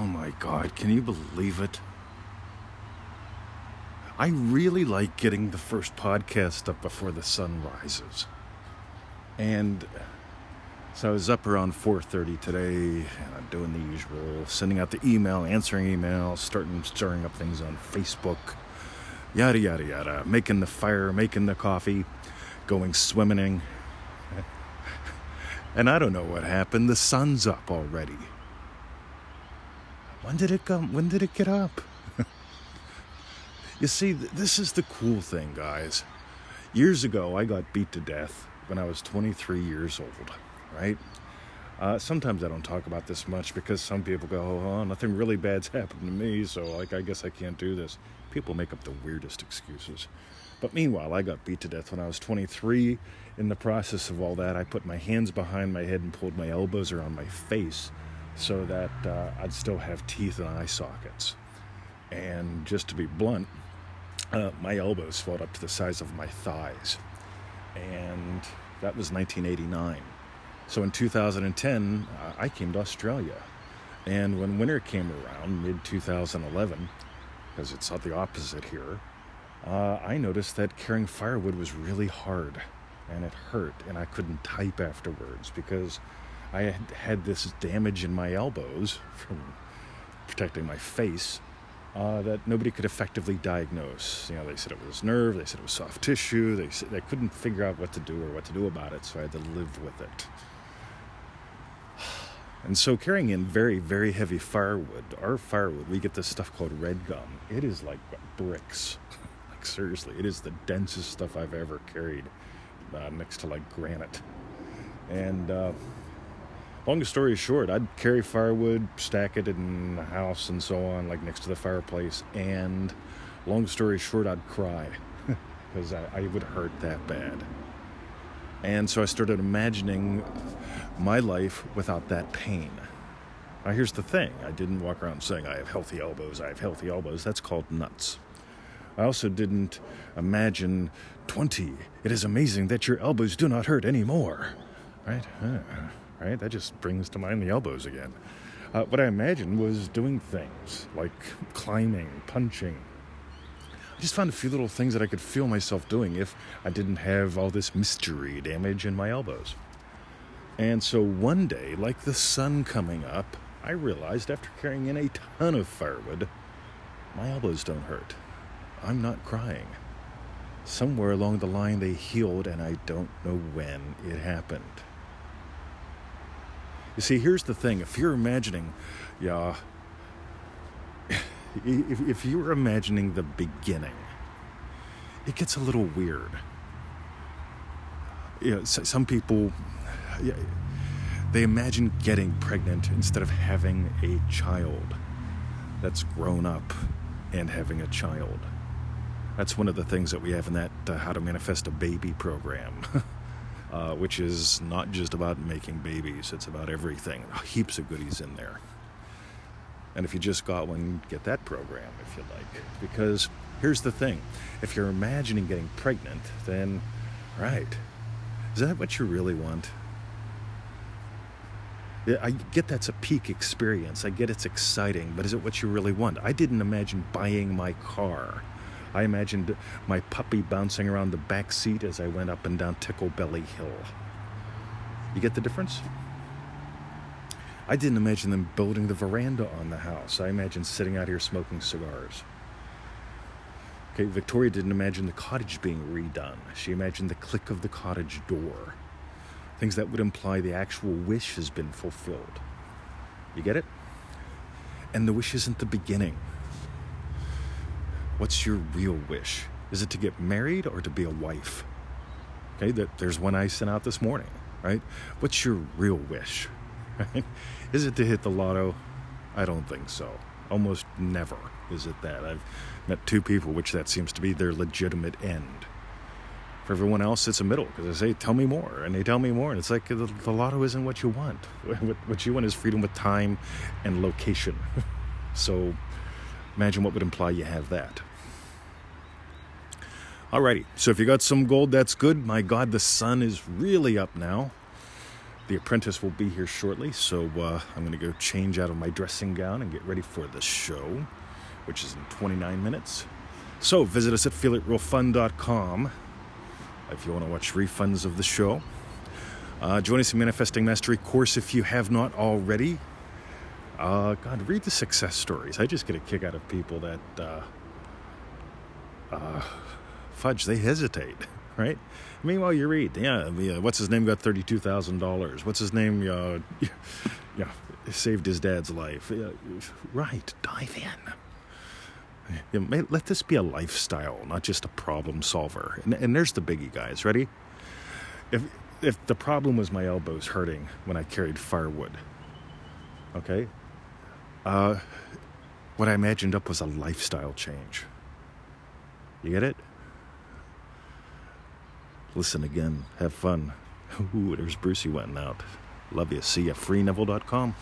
Oh my God, can you believe it? I really like getting the first podcast up before the sun rises. And uh, so I was up around 4:30 today, and I'm doing the usual, sending out the email, answering emails, starting stirring up things on Facebook, yada yada yada, making the fire, making the coffee, going swimming. And I don't know what happened. The sun's up already. When did it come? When did it get up? you see, this is the cool thing, guys. Years ago, I got beat to death when I was 23 years old, right? Uh, sometimes I don't talk about this much because some people go, "Oh, nothing really bad's happened to me," so like I guess I can't do this. People make up the weirdest excuses. But meanwhile, I got beat to death when I was 23. In the process of all that, I put my hands behind my head and pulled my elbows around my face so that uh, I'd still have teeth and eye sockets. And just to be blunt, uh, my elbows swelled up to the size of my thighs. And that was 1989. So in 2010, uh, I came to Australia. And when winter came around, mid 2011, because it's not the opposite here, uh, I noticed that carrying firewood was really hard and it hurt, and I couldn't type afterwards because I had this damage in my elbows from protecting my face uh, that nobody could effectively diagnose. You know, they said it was nerve, they said it was soft tissue, they said they couldn't figure out what to do or what to do about it, so I had to live with it. And so, carrying in very, very heavy firewood, our firewood, we get this stuff called red gum. It is like bricks. like, seriously, it is the densest stuff I've ever carried uh, next to like granite. And uh, long story short, I'd carry firewood, stack it in the house and so on, like next to the fireplace. And long story short, I'd cry because I, I would hurt that bad. And so I started imagining my life without that pain. Now, here's the thing I didn't walk around saying, I have healthy elbows, I have healthy elbows. That's called nuts. I also didn't imagine 20. It is amazing that your elbows do not hurt anymore. Right? Uh, right? That just brings to mind the elbows again. Uh, what I imagined was doing things like climbing, punching, I just found a few little things that I could feel myself doing if I didn't have all this mystery damage in my elbows. And so one day, like the sun coming up, I realized after carrying in a ton of firewood, my elbows don't hurt. I'm not crying. Somewhere along the line they healed, and I don't know when it happened. You see, here's the thing if you're imagining, yeah, if, if you're imagining the beginning, it gets a little weird. You know, some people, they imagine getting pregnant instead of having a child that's grown up and having a child. That's one of the things that we have in that uh, How to Manifest a Baby program, uh, which is not just about making babies, it's about everything. Heaps of goodies in there. And if you just got one, get that program if you like. Because here's the thing if you're imagining getting pregnant, then, right, is that what you really want? I get that's a peak experience. I get it's exciting, but is it what you really want? I didn't imagine buying my car. I imagined my puppy bouncing around the back seat as I went up and down Ticklebelly Hill. You get the difference? I didn't imagine them building the veranda on the house. I imagined sitting out here smoking cigars. Okay, Victoria didn't imagine the cottage being redone. She imagined the click of the cottage door. Things that would imply the actual wish has been fulfilled. You get it? And the wish isn't the beginning. What's your real wish? Is it to get married or to be a wife? Okay, that there's one I sent out this morning, right? What's your real wish? Is it to hit the lotto? I don't think so. Almost never is it that. I've met two people which that seems to be their legitimate end. For everyone else, it's a middle because I say, "Tell me more," and they tell me more, and it's like the, the lotto isn't what you want. What, what you want is freedom with time and location. so, imagine what would imply you have that. Alrighty, so if you got some gold, that's good. My God, the sun is really up now. The apprentice will be here shortly, so uh, I'm going to go change out of my dressing gown and get ready for the show, which is in 29 minutes. So visit us at feelitrealfun.com if you want to watch refunds of the show. Uh, join us in Manifesting Mastery course if you have not already. Uh, God, read the success stories. I just get a kick out of people that, uh, uh, fudge, they hesitate, right? Meanwhile, you read, yeah, uh, what's his name got $32,000? What's his name, uh, yeah, saved his dad's life? right, dive in. Let this be a lifestyle, not just a problem solver. And, and there's the biggie, guys. Ready? If if the problem was my elbows hurting when I carried firewood, okay, uh, what I imagined up was a lifestyle change. You get it? Listen again. Have fun. Ooh, there's Brucey went out. Love you. See ya. FreeNeville.com.